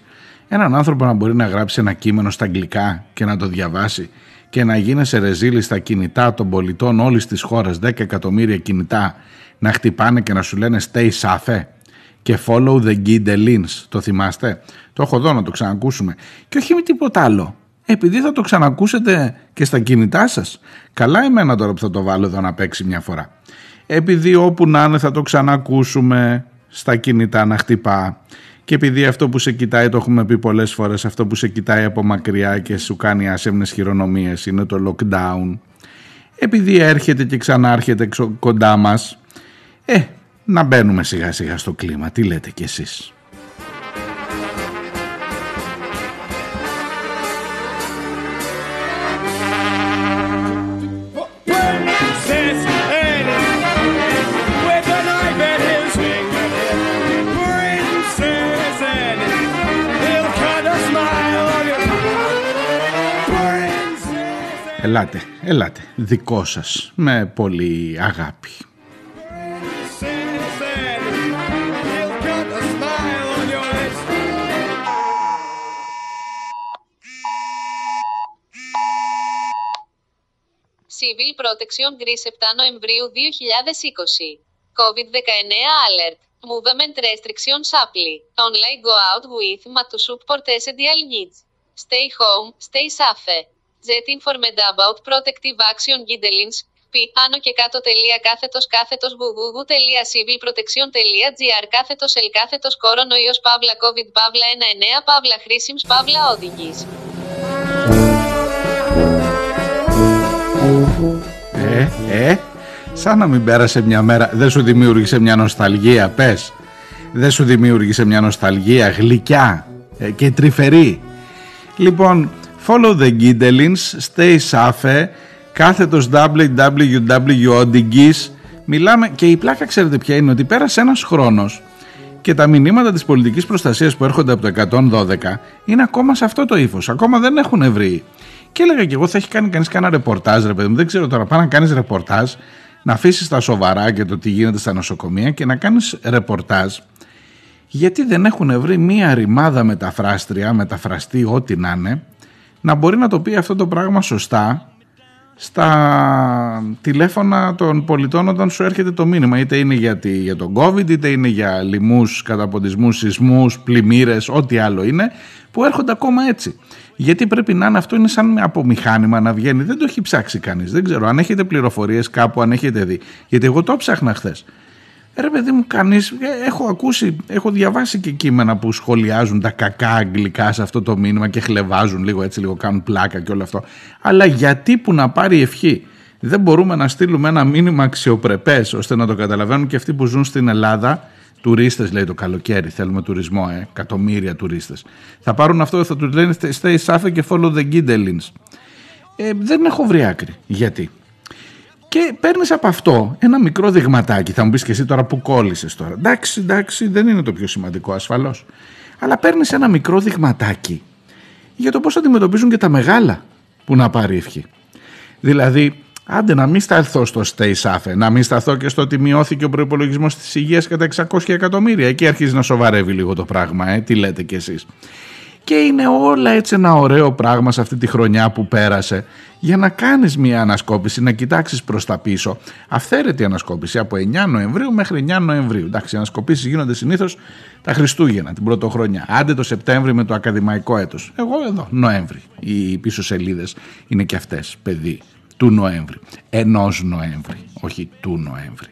έναν άνθρωπο να μπορεί να γράψει ένα κείμενο στα αγγλικά και να το διαβάσει και να γίνεσαι ρεζίλη στα κινητά των πολιτών όλης της χώρας, 10 εκατομμύρια κινητά, να χτυπάνε και να σου λένε stay safe και follow the guidelines. Το θυμάστε; Το έχω εδώ να το ξανακούσουμε. Και όχι με τίποτα άλλο. Επειδή θα το ξανακούσετε και στα κινητά σας. Καλά εμένα τώρα που θα το βάλω εδώ να παίξει μια φορά. Επειδή όπου να είναι θα το ξανακούσουμε στα κινητά να χτυπά. Και επειδή αυτό που σε κοιτάει, το έχουμε πει πολλές φορές, αυτό που σε κοιτάει από μακριά και σου κάνει άσεμνες χειρονομίες είναι το lockdown. Επειδή έρχεται και ξανάρχεται ξο- κοντά μας, ε, να μπαίνουμε σιγά σιγά στο κλίμα. Τι λέτε κι εσείς; Ελάτε, ελάτε, δικό σας, με πολύ αγάπη. Princess Annie, he'll cut a smile on your lips. Civil Protection Greece 7 Νοεμβρίου 2020. COVID-19 alert. Movement restrictions apply. Only go out with ma to support essential needs. Stay home, stay safe. Jet informed about protective action guidelines. Πι, άνω και κάτω τελεία κάθετος κάθετος βουγουγου τελεία civil protection τελεία gr κάθετος ελ κάθετος κορονοϊός παύλα covid παύλα 19 παύλα χρήσιμς παύλα οδηγής. Ε, ε, σαν να μην πέρασε μια μέρα. Δεν σου δημιούργησε μια νοσταλγία, πες. Δεν σου δημιούργησε μια νοσταλγία γλυκιά ε, και τρυφερή. Λοιπόν, follow the Gidelins, stay safe, κάθετος www.odigis. Μιλάμε και η πλάκα ξέρετε ποια είναι, ότι πέρασε ένας χρόνος και τα μηνύματα της πολιτικής προστασίας που έρχονται από το 112 είναι ακόμα σε αυτό το ύφος. Ακόμα δεν έχουν βρει. Και έλεγα και εγώ θα έχει κάνει κανείς κανένα ρεπορτάζ ρε παιδί μου, δεν ξέρω τώρα, πάει να κάνεις ρεπορτάζ, να αφήσεις τα σοβαρά και το τι γίνεται στα νοσοκομεία και να κάνεις ρεπορτάζ γιατί δεν έχουν βρει μία ρημάδα μεταφράστρια, μεταφραστή ό,τι να είναι, να μπορεί να το πει αυτό το πράγμα σωστά στα τηλέφωνα των πολιτών όταν σου έρχεται το μήνυμα είτε είναι για, τη, για τον COVID είτε είναι για λοιμούς, καταποντισμούς, σεισμούς, πλημμύρες, ό,τι άλλο είναι που έρχονται ακόμα έτσι. Γιατί πρέπει να είναι αυτό, είναι σαν από μηχάνημα να βγαίνει. Δεν το έχει ψάξει κανείς. Δεν ξέρω αν έχετε πληροφορίες κάπου, αν έχετε δει. Γιατί εγώ το ψάχνα χθες. Ρε παιδί μου, κανείς. Έχω ακούσει, έχω διαβάσει και κείμενα που σχολιάζουν τα κακά αγγλικά σε αυτό το μήνυμα και χλεβάζουν λίγο έτσι, λίγο κάνουν πλάκα και όλο αυτό. Αλλά γιατί που να πάρει ευχή; Δεν μπορούμε να στείλουμε ένα μήνυμα αξιοπρεπές ώστε να το καταλαβαίνουν και αυτοί που ζουν στην Ελλάδα. Τουρίστες λέει το καλοκαίρι, θέλουμε τουρισμό, ε, εκατομμύρια τουρίστες. Θα πάρουν αυτό, θα τους λένε stay safe και follow the Gidelins. Ε, δεν έχω βρει άκρη. Γιατί; Και παίρνεις από αυτό ένα μικρό δειγματάκι. Θα μου πεις και εσύ τώρα που κόλλησες τώρα. Εντάξει, εντάξει, δεν είναι το πιο σημαντικό ασφαλώς. Αλλά παίρνεις ένα μικρό δειγματάκι για το πώς αντιμετωπίζουν και τα μεγάλα που να πάρει ευχή. Δηλαδή, άντε να μην σταθώ στο stay safe, να μην σταθώ και στο ότι μειώθηκε ο προπολογισμό της υγείας κατά 600 εκατομμύρια. Εκεί αρχίζει να σοβαρεύει λίγο το πράγμα, ε, τι λέτε κι εσείς. Και είναι όλα έτσι ένα ωραίο πράγμα σε αυτή τη χρονιά που πέρασε για να κάνεις μια ανασκόπηση, να κοιτάξεις προς τα πίσω. Αυθαίρετη ανασκόπηση από 9 Νοεμβρίου μέχρι 9 Νοεμβρίου. Εντάξει, οι ανασκοπήσεις γίνονται συνήθως τα Χριστούγεννα, την πρωτοχρονιά. Άντε το Σεπτέμβρη με το ακαδημαϊκό έτος. Εγώ εδώ, Νοέμβρη. Οι πίσω σελίδες είναι και αυτές, παιδί, του Νοέμβρη. Ενός Νοέμβρη, όχι του Νοέμβρη.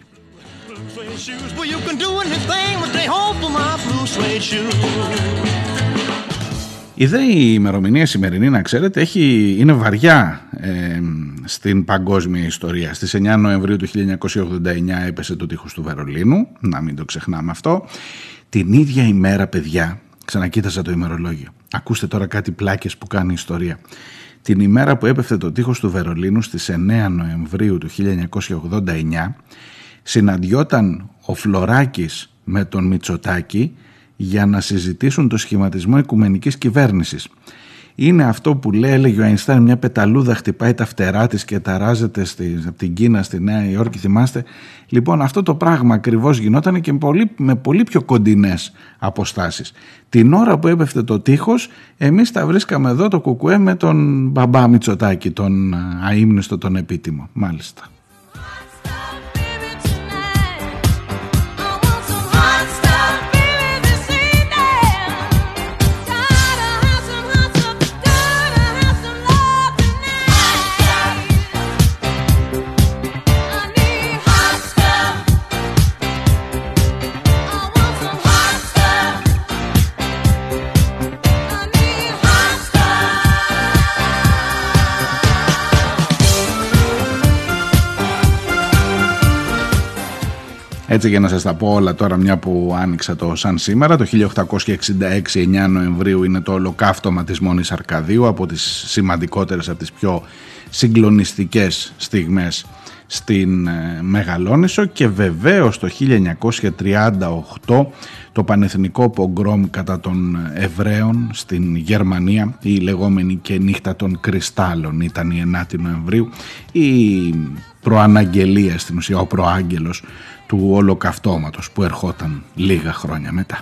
suede shoes. Well, you can do anything but stay home for my blue suede shoes. Η δε η ημερομηνία σημερινή, να ξέρετε, έχει, είναι βαριά ε, στην παγκόσμια ιστορία. Στις 9 Νοεμβρίου του 1989 έπεσε το τείχος του Βερολίνου, να μην το ξεχνάμε αυτό. Την ίδια ημέρα, παιδιά, ξανακοίταζα το ημερολόγιο. Ακούστε τώρα κάτι πλάκες που κάνει η ιστορία. Την ημέρα που έπεφτε το τείχος του Βερολίνου στις 9 Νοεμβρίου του 1989 συναντιόταν ο Φλωράκης με τον Μητσοτάκη για να συζητήσουν το σχηματισμό οικουμενικής κυβέρνησης. Είναι αυτό που λέει, έλεγε ο Αϊνστάιν, μια πεταλούδα χτυπάει τα φτερά της και ταράζεται στη, από την Κίνα στη Νέα Υόρκη, θυμάστε. Λοιπόν, αυτό το πράγμα ακριβώς γινόταν και με πολύ, με πολύ πιο κοντινές αποστάσεις. Την ώρα που έπεφτε το τείχος, εμείς τα βρίσκαμε εδώ το κουκουέ με τον μπαμπά Μητσοτάκη, τον αείμνηστο, τον επίτιμο. Μάλιστα. Έτσι για να σας τα πω όλα τώρα μια που άνοιξα το σαν σήμερα, το 1866 9 Νοεμβρίου είναι το ολοκαύτωμα της Μόνης Αρκαδίου από τις σημαντικότερες, από τις πιο συγκλονιστικές στιγμές στην ε, Μεγαλόνισο και βεβαίως το 1938 το πανεθνικό πογκρόμ κατά των Εβραίων στην Γερμανία η λεγόμενη και νύχτα των κρυστάλλων ήταν η 9η Νοεμβρίου. Η προαναγγελία στην ουσία ο προάγγελος του ολοκαυτώματος που ερχόταν λίγα χρόνια μετά.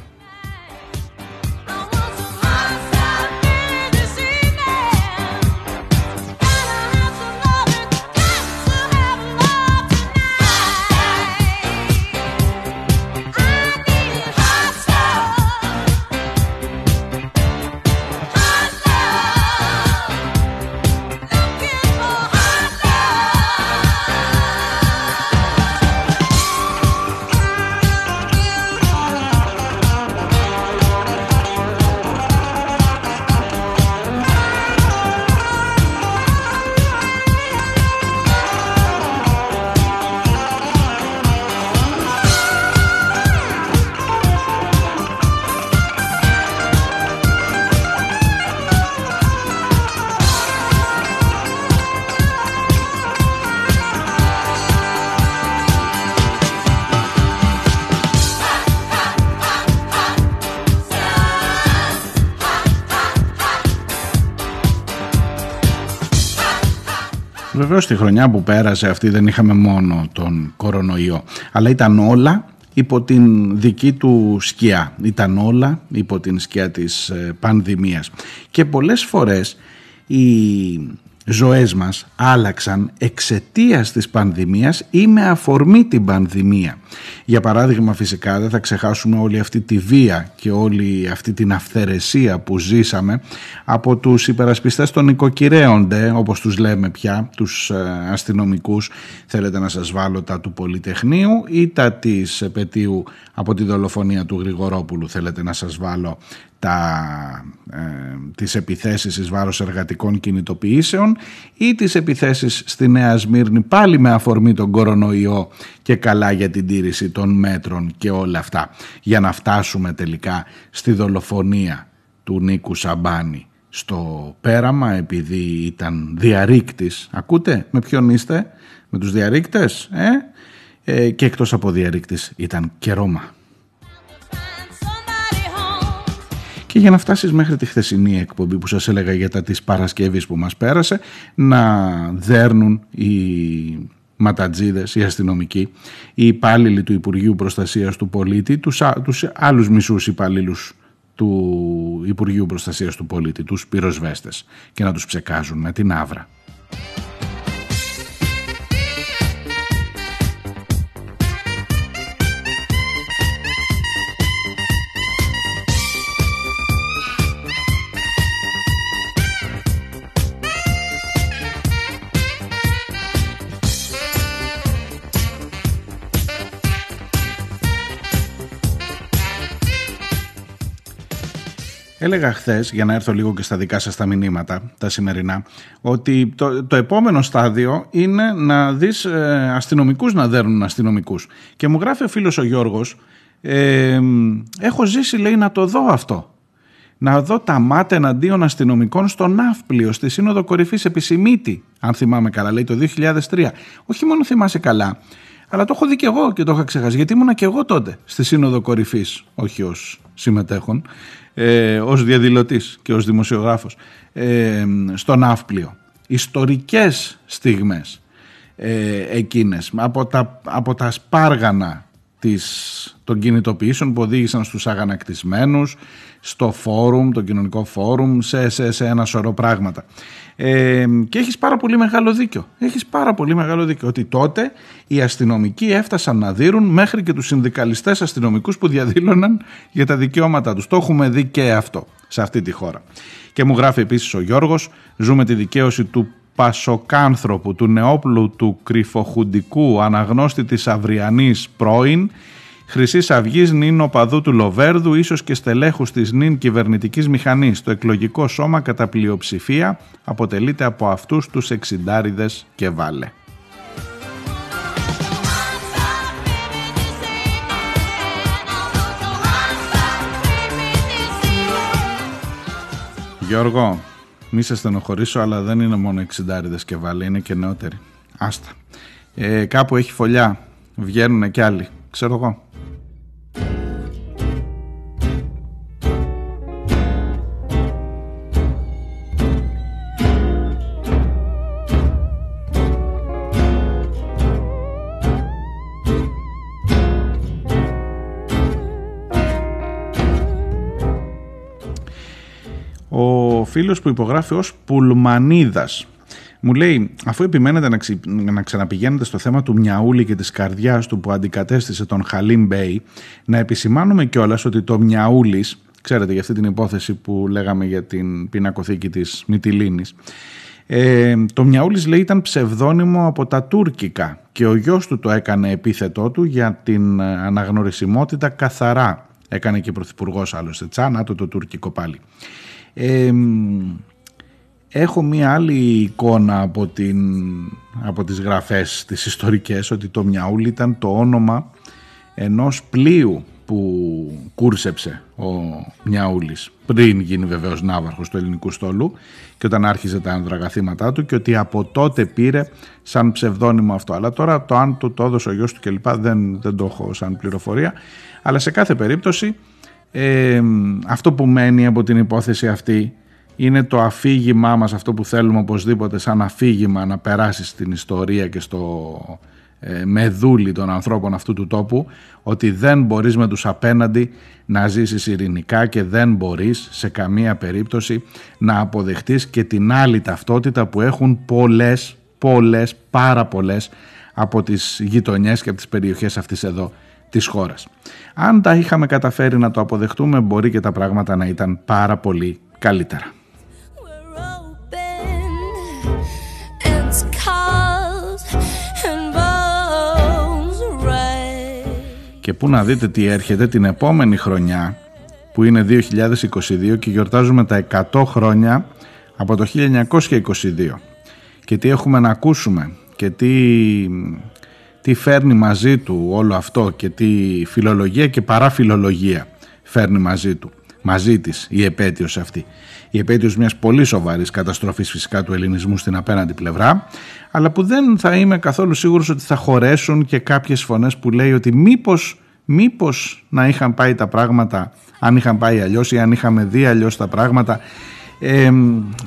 Βεβαίως τη χρονιά που πέρασε αυτή δεν είχαμε μόνο τον κορονοϊό, αλλά ήταν όλα υπό την δική του σκιά. Ήταν όλα υπό την σκιά της ε, πανδημίας. Και πολλές φορές οι ζωές μας άλλαξαν εξαιτίας της πανδημίας ή με αφορμή την πανδημία. Για παράδειγμα φυσικά δεν θα ξεχάσουμε όλη αυτή τη βία και όλη αυτή την αυθαιρεσία που ζήσαμε από τους υπερασπιστές των οικοκυρέονται όπως τους λέμε πια, τους ε, αστυνομικούς θέλετε να σας βάλω τα του Πολυτεχνείου ή τα της επαιτίου από τη δολοφονία του Γρηγορόπουλου θέλετε να σας βάλω τα, ε, τις επιθέσεις εις βάρος εργατικών κινητοποιήσεων ή τις επιθέσεις στη Νέα Σμύρνη πάλι με αφορμή τον κορονοϊό και καλά για την τήρηση των μέτρων και όλα αυτά. Για να φτάσουμε τελικά στη δολοφονία του Νίκου Σαμπάνη στο πέραμα επειδή ήταν διαρρήκτης. Ακούτε με ποιον είστε; Με τους διαρρήκτες ε; Ε, και εκτός από διαρρήκτης ήταν και Ρώμα και για να φτάσεις μέχρι τη χθεσινή εκπομπή που σας έλεγα για τα της Παρασκευής που μας πέρασε να δέρνουν οι ματατζίδες, οι αστυνομικοί, οι υπάλληλοι του Υπουργείου Προστασίας του Πολίτη, τους, α- τους άλλους μισούς υπαλλήλους του Υπουργείου Προστασίας του Πολίτη, τους πυροσβέστες και να τους ψεκάζουν με την άβρα. Έλεγα χθες, για να έρθω λίγο και στα δικά σας τα μηνύματα, τα σημερινά, ότι το, το επόμενο στάδιο είναι να δεις ε, αστυνομικούς να δέρνουν αστυνομικούς. Και μου γράφει ο φίλος ο Γιώργος, ε, έχω ζήσει λέει να το δω αυτό. Να δω τα μάτια εναντίον αστυνομικών στο Ναύπλιο, στη Σύνοδο Κορυφής Επισημίτη, αν θυμάμαι καλά, λέει το 2003. Όχι μόνο θυμάσαι καλά, αλλά το έχω δει και εγώ και το είχα ξεχάσει, γιατί ήμουνα και εγώ τότε στη Σύνοδο Κορυφής, όχι ως συμμετέχον, ε, ως διαδηλωτής και ως δημοσιογράφος, ε, στο Ναύπλιο. Ιστορικές στιγμές ε, εκείνες, από τα, από τα σπάργανα της, των κινητοποιήσεων που οδήγησαν στους αγανακτισμένους, στο φόρουμ, το κοινωνικό φόρουμ, σε, σε, σε ένα σωρό πράγματα. Ε, και έχεις πάρα πολύ μεγάλο δίκιο. Έχεις πάρα πολύ μεγάλο δίκιο ότι τότε οι αστυνομικοί έφτασαν να δίνουν μέχρι και τους συνδικαλιστές αστυνομικούς που διαδήλωναν για τα δικαιώματά τους. Το έχουμε δει και αυτό σε αυτή τη χώρα. Και μου γράφει επίσης ο Γιώργος, ζούμε τη δικαίωση του Πασοκάνθρωπου, του Νεόπλου, του Κρυφοχουντικού, αναγνώστη της Αυριανής πρώην, Χρυσής Αυγής νυν οπαδού του Λοβέρδου, ίσως και στελέχους της νυν κυβερνητικής μηχανής. Το εκλογικό σώμα κατά πλειοψηφία αποτελείται από αυτούς τους εξιντάριδες και βάλε. Γιώργο, μη σε στενοχωρήσω, αλλά δεν είναι μόνο εξιντάριδες και βάλε, είναι και νεότεροι. Άστα. Ε, κάπου έχει φωλιά, βγαίνουν κι άλλοι, ξέρω εγώ. Ο φίλος που υπογράφει ως Πουλμανίδας μου λέει, αφού επιμένετε να, ξυ... να ξαναπηγαίνετε στο θέμα του Μιαούλη και της καρδιάς του που αντικατέστησε τον Χαλίμ Μπέι, να επισημάνουμε κιόλας ότι το Μιαούλης, ξέρετε για αυτή την υπόθεση που λέγαμε για την πινακοθήκη της Μυτιλίνης, ε, το Μιαούλης λέει ήταν ψευδόνυμο από τα τουρκικά και ο γιος του το έκανε επίθετό του για την ε, αναγνωρισιμότητα καθαρά. Έκανε και πρωθυπουργός άλλωστε, τσάνα το, το τουρκικό πάλι. Ε, έχω μία άλλη εικόνα από, την, από τις γραφές τις ιστορικές ότι το Μιαούλ ήταν το όνομα ενός πλοίου που κούρσεψε ο Μιαούλης πριν γίνει βεβαίως ναύαρχος του ελληνικού στόλου και όταν άρχιζε τα ανδραγαθήματά του και ότι από τότε πήρε σαν ψευδόνυμο αυτό. Αλλά τώρα το αν του το έδωσε ο γιος του κλπ δεν, δεν το έχω σαν πληροφορία. Αλλά σε κάθε περίπτωση ε, αυτό που μένει από την υπόθεση αυτή είναι το αφήγημά μας αυτό που θέλουμε οπωσδήποτε σαν αφήγημα να περάσει στην ιστορία και στο ε, μεδούλι των ανθρώπων αυτού του τόπου ότι δεν μπορείς με τους απέναντι να ζήσεις ειρηνικά και δεν μπορείς σε καμία περίπτωση να αποδεχτείς και την άλλη ταυτότητα που έχουν πολλές, πολλές, πάρα πολλές από τις γειτονιές και από τις περιοχές αυτής εδώ της χώρας. Αν τα είχαμε καταφέρει να το αποδεχτούμε μπορεί και τα πράγματα να ήταν πάρα πολύ καλύτερα. We're open and scars and bones raised. Και πού να δείτε τι έρχεται την επόμενη χρονιά που είναι 2022 και γιορτάζουμε τα 100 χρόνια από το 1922 και τι έχουμε να ακούσουμε και τι, τι φέρνει μαζί του όλο αυτό και τι φιλολογία και παραφιλολογία φέρνει μαζί του μαζί της η επέτειος αυτή. Η επέτειος μιας πολύ σοβαρής καταστροφής φυσικά του ελληνισμού στην απέναντι πλευρά αλλά που δεν θα είμαι καθόλου σίγουρος ότι θα χωρέσουν και κάποιες φωνές που λέει ότι μήπως, μήπως να είχαν πάει τα πράγματα αν είχαν πάει αλλιώς ή αν είχαμε δει αλλιώς τα πράγματα. Ε,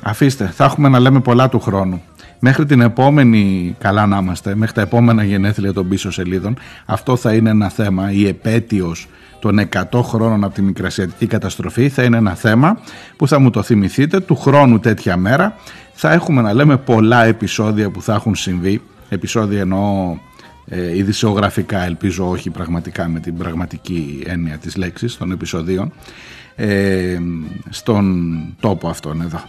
αφήστε, θα έχουμε να λέμε πολλά του χρόνου μέχρι την επόμενη, καλά να είμαστε, μέχρι τα επόμενα γενέθλια των πίσω σελίδων, αυτό θα είναι ένα θέμα, η επέτειος των 100 χρόνων από τη Μικρασιατική καταστροφή θα είναι ένα θέμα που θα μου το θυμηθείτε του χρόνου τέτοια μέρα. Θα έχουμε να λέμε πολλά επεισόδια που θα έχουν συμβεί. Επεισόδια εννοώ ε, ειδησιογραφικά ελπίζω όχι πραγματικά με την πραγματική έννοια της λέξης των επεισοδίων. Ε, στον τόπο αυτόν εδώ.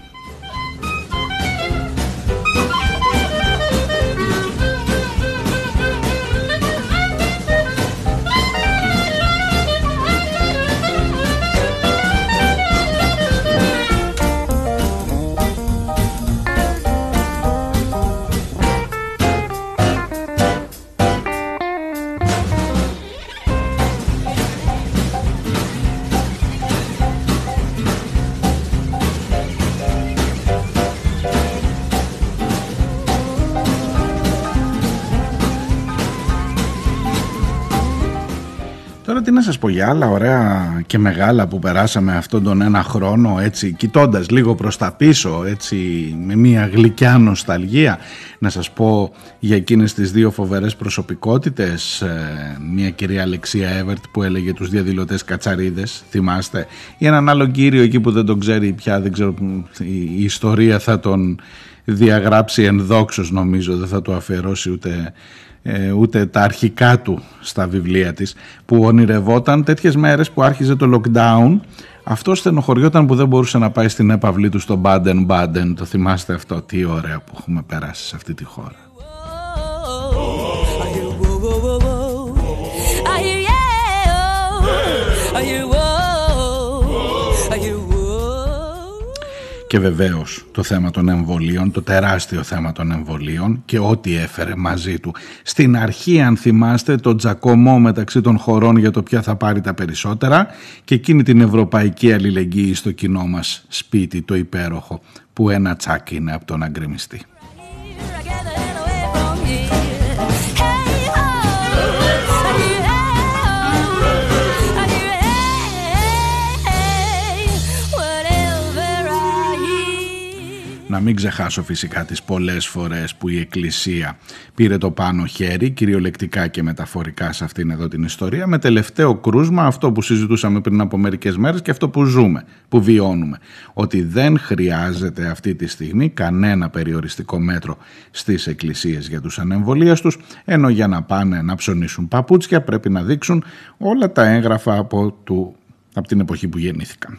Σας πω για άλλα ωραία και μεγάλα που περάσαμε αυτόν τον ένα χρόνο έτσι κοιτώντας λίγο προς τα πίσω έτσι με μια γλυκιά νοσταλγία να σας πω για εκείνες τις δύο φοβερές προσωπικότητες ε, μια κυρία Αλεξία Εύερτ που έλεγε τους διαδηλωτές κατσαρίδες θυμάστε ή έναν άλλο κύριο εκεί που δεν τον ξέρει πια δεν ξέρω η ιστορία θα τον διαγράψει ενδόξως νομίζω δεν θα το αφιερώσει ούτε ε, ούτε τα αρχικά του στα βιβλία της που ονειρευόταν τέτοιες μέρες που άρχιζε το lockdown. Αυτό στενοχωριόταν που δεν μπορούσε να πάει στην έπαυλή του στο Baden Baden το θυμάστε αυτό; Τι ωραία που έχουμε περάσει σε αυτή τη χώρα και βεβαίως το θέμα των εμβολίων, το τεράστιο θέμα των εμβολίων και ό,τι έφερε μαζί του. Στην αρχή αν θυμάστε το τζακωμό μεταξύ των χωρών για το ποια θα πάρει τα περισσότερα και εκείνη την ευρωπαϊκή αλληλεγγύη στο κοινό μας σπίτι το υπέροχο που ένα τσάκ είναι από τον αγκρεμιστή. Να μην ξεχάσω φυσικά τις πολλές φορές που η Εκκλησία πήρε το πάνω χέρι, κυριολεκτικά και μεταφορικά σε αυτήν εδώ την ιστορία, με τελευταίο κρούσμα αυτό που συζητούσαμε πριν από μερικές μέρες και αυτό που ζούμε, που βιώνουμε. Ότι δεν χρειάζεται αυτή τη στιγμή κανένα περιοριστικό μέτρο στις εκκλησίες για τους ανεμβολίαστους, ενώ για να πάνε να ψωνίσουν παπούτσια πρέπει να δείξουν όλα τα έγγραφα από, του, από την εποχή που γεννήθηκαν.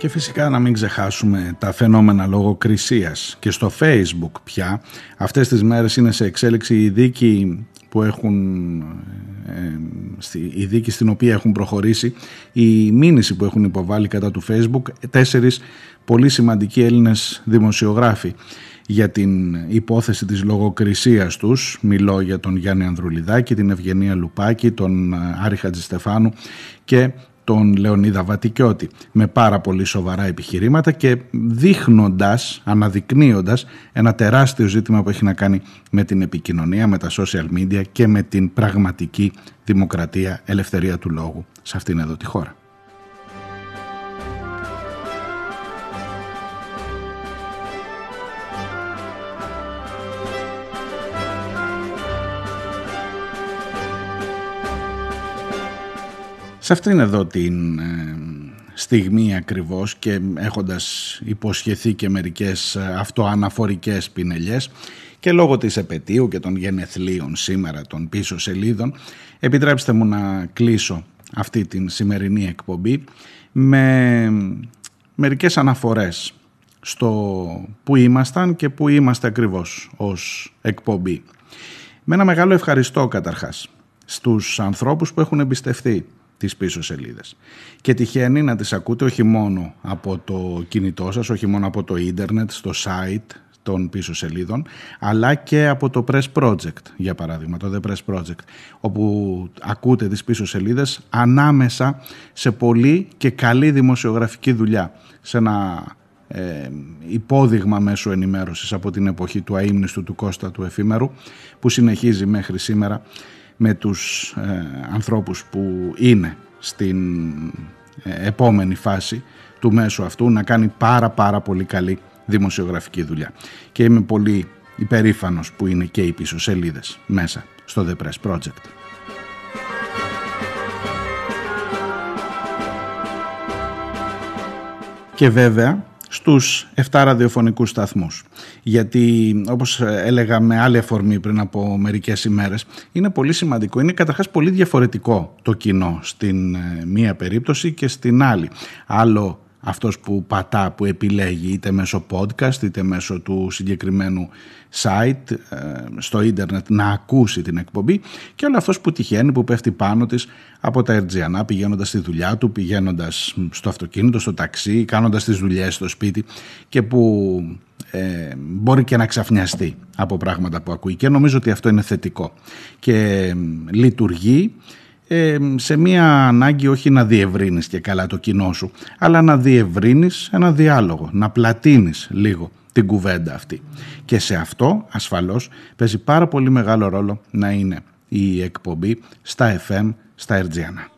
Και φυσικά να μην ξεχάσουμε τα φαινόμενα λογοκρισίας και στο facebook πια αυτές τις μέρες είναι σε εξέλιξη οι δίκη που έχουν ε, στη- η δίκη στην οποία έχουν προχωρήσει η μήνυση που έχουν υποβάλει κατά του facebook τέσσερις πολύ σημαντικοί Έλληνες δημοσιογράφοι για την υπόθεση της λογοκρισίας τους. Μιλώ για τον Γιάννη Ανδρουλιδάκη, την Ευγενία Λουπάκη, τον ε, Άρη Χατζηστεφάνου και τον Λεωνίδα Βατικιώτη με πάρα πολύ σοβαρά επιχειρήματα και δείχνοντας, αναδεικνύοντας ένα τεράστιο ζήτημα που έχει να κάνει με την επικοινωνία, με τα social media και με την πραγματική δημοκρατία, ελευθερία του λόγου σε αυτήν εδώ τη χώρα. Σε αυτήν εδώ την ε, στιγμή ακριβώς και έχοντας υποσχεθεί και μερικές ε, αυτοαναφορικές πινελιές και λόγω της επαιτίου και των γενεθλίων σήμερα των πίσω σελίδων επιτρέψτε μου να κλείσω αυτή την σημερινή εκπομπή με μερικές αναφορές στο που ήμασταν και που είμαστε ακριβώς ως εκπομπή. Με ένα μεγάλο ευχαριστώ καταρχάς στους ανθρώπους που έχουν εμπιστευτεί τις πίσω σελίδες. Και τυχαίνει να τις ακούτε όχι μόνο από το κινητό σας, όχι μόνο από το ίντερνετ, στο site των πίσω σελίδων, αλλά και από το Press Project, για παράδειγμα, το The Press Project, όπου ακούτε τις πίσω σελίδες ανάμεσα σε πολύ και καλή δημοσιογραφική δουλειά, σε ένα ε, υπόδειγμα μέσω ενημέρωσης από την εποχή του αείμνηστου του Κώστα του Εφήμερου, που συνεχίζει μέχρι σήμερα με τους ε, ανθρώπους που είναι στην ε, επόμενη φάση του μέσου αυτού να κάνει πάρα πάρα πολύ καλή δημοσιογραφική δουλειά. Και είμαι πολύ υπερήφανος που είναι και οι πίσω σελίδες μέσα στο The Press Project. Και βέβαια στους 7 ραδιοφωνικούς σταθμούς. Γιατί όπως έλεγα με άλλη αφορμή πριν από μερικές ημέρες είναι πολύ σημαντικό, είναι καταρχάς πολύ διαφορετικό το κοινό στην ε, μία περίπτωση και στην άλλη. Άλλο αυτός που πατά, που επιλέγει είτε μέσω podcast είτε μέσω του συγκεκριμένου site ε, στο ίντερνετ να ακούσει την εκπομπή και όλο αυτός που τυχαίνει που πέφτει πάνω της από τα Ερτζιανά πηγαίνοντας στη δουλειά του, πηγαίνοντας στο αυτοκίνητο, στο ταξί, κάνοντας τις δουλειές στο σπίτι και που ε, μπορεί και να ξαφνιαστεί από πράγματα που ακούει. Και νομίζω ότι αυτό είναι θετικό. Και ε, λειτουργεί ε, σε μία ανάγκη όχι να διευρύνεις και καλά το κοινό σου, αλλά να διευρύνεις ένα διάλογο, να πλατείνεις λίγο την κουβέντα αυτή. Και σε αυτό ασφαλώς παίζει πάρα πολύ μεγάλο ρόλο να είναι η εκπομπή στα FM, στα Ερτζιανά.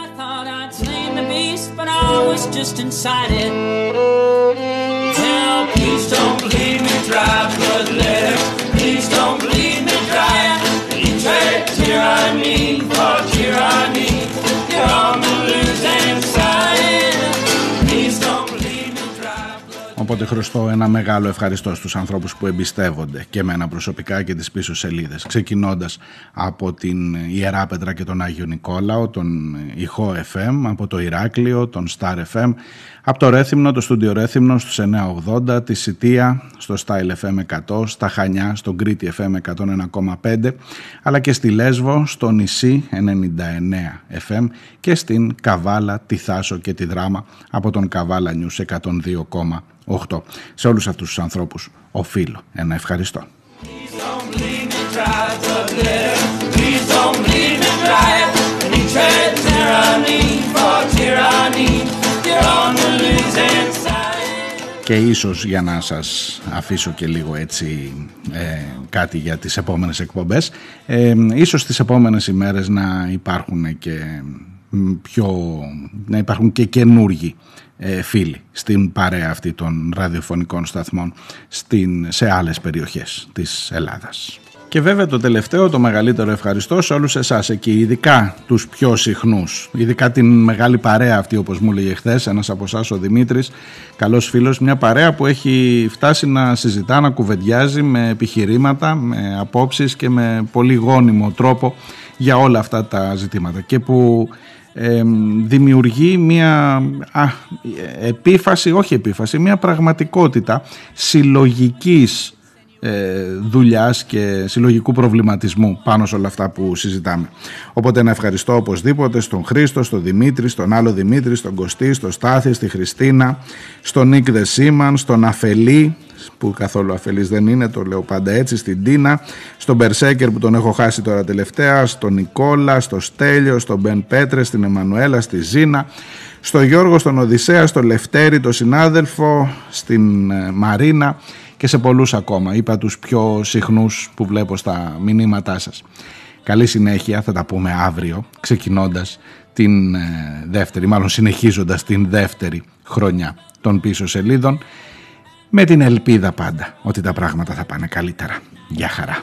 I thought I'd slain the beast, but I was just inside it. Well, please don't bleed me dry, blood letter. Please don't bleed me dry. You I need. Οπότε χρωστώ ένα μεγάλο ευχαριστώ στους ανθρώπους που εμπιστεύονται και εμένα προσωπικά και τις πίσω σελίδες. Ξεκινώντας από την Ιερά Πέτρα και τον Άγιο Νικόλαο, τον Ηχό FM, από το Ηράκλειο, τον Star FM, από το Ρέθυμνο, το Στούντιο Ρέθυμνο στους 980, τη Σιτία, στο Style FM 100, στα Χανιά, στο Crete FM 101,5, αλλά και στη Λέσβο, στο νησί 99 FM και στην Καβάλα, τη Θάσο και τη Δράμα από τον Καβάλα News 102,8. Σε όλους αυτούς τους ανθρώπους οφείλω ένα ευχαριστώ. Don't bleed me dry, blood letter. Please don't bleed me dry. You trade tyranny for tyranny. You're on the losing side. Και ίσως για να σας αφήσω και λίγο έτσι ε, κάτι για τις επόμενες εκπομπές ε, ίσως τις επόμενες ημέρες να υπάρχουν και μ, πιο, να υπάρχουν και καινούργοι ε, φίλοι στην παρέα αυτή των ραδιοφωνικών σταθμών στην, σε άλλες περιοχές της Ελλάδας. Και βέβαια το τελευταίο, το μεγαλύτερο ευχαριστώ σε όλους εσάς εκεί, ειδικά τους πιο συχνούς, ειδικά την μεγάλη παρέα αυτή όπως μου έλεγε χθες, ένας από εσάς ο Δημήτρης, καλός φίλος, μια παρέα που έχει φτάσει να συζητά, να κουβεντιάζει με επιχειρήματα, με απόψεις και με πολύ γόνιμο τρόπο για όλα αυτά τα ζητήματα και που ε, δημιουργεί μια α, επίφαση, όχι επίφαση, μια πραγματικότητα συλλογικής ε, δουλειάς και συλλογικού προβληματισμού πάνω σε όλα αυτά που συζητάμε. Οπότε να ευχαριστώ οπωσδήποτε στον Χρήστο, στον Δημήτρη, στον άλλο Δημήτρη, στον Κωστή, στον Στάθη, στη Χριστίνα, στον Νίκ Δεσίμαν, στον Αφελή, που καθόλου αφελής δεν είναι, το λέω πάντα έτσι, στην Τίνα, στον Μπερσέκερ που τον έχω χάσει τώρα τελευταία, στον Νικόλα, στο Στέλιο, στον Μπεν Πέτρε, στην Εμμανουέλα, στη Ζήνα, στο Γιώργο, στον Οδυσσέα, στο Λευτέρη, τον συνάδελφο, στην ε, Μαρίνα και σε πολλούς ακόμα. Είπα τους πιο συχνούς που βλέπω στα μηνύματά σας. Καλή συνέχεια, θα τα πούμε αύριο, ξεκινώντας την ε, δεύτερη, μάλλον συνεχίζοντας την δεύτερη χρονιά των πίσω σελίδων, με την ελπίδα πάντα ότι τα πράγματα θα πάνε καλύτερα. Γεια χαρά.